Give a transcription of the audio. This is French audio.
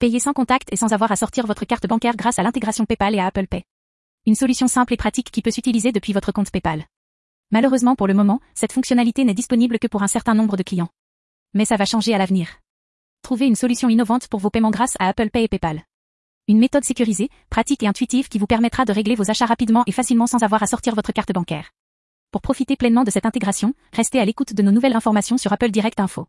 Payez sans contact et sans avoir à sortir votre carte bancaire grâce à l'intégration PayPal et à Apple Pay. Une solution simple et pratique qui peut s'utiliser depuis votre compte PayPal. Malheureusement pour le moment, cette fonctionnalité n'est disponible que pour un certain nombre de clients. Mais ça va changer à l'avenir. Trouvez une solution innovante pour vos paiements grâce à Apple Pay et PayPal. Une méthode sécurisée, pratique et intuitive qui vous permettra de régler vos achats rapidement et facilement sans avoir à sortir votre carte bancaire. Pour profiter pleinement de cette intégration, restez à l'écoute de nos nouvelles informations sur Apple Direct Info.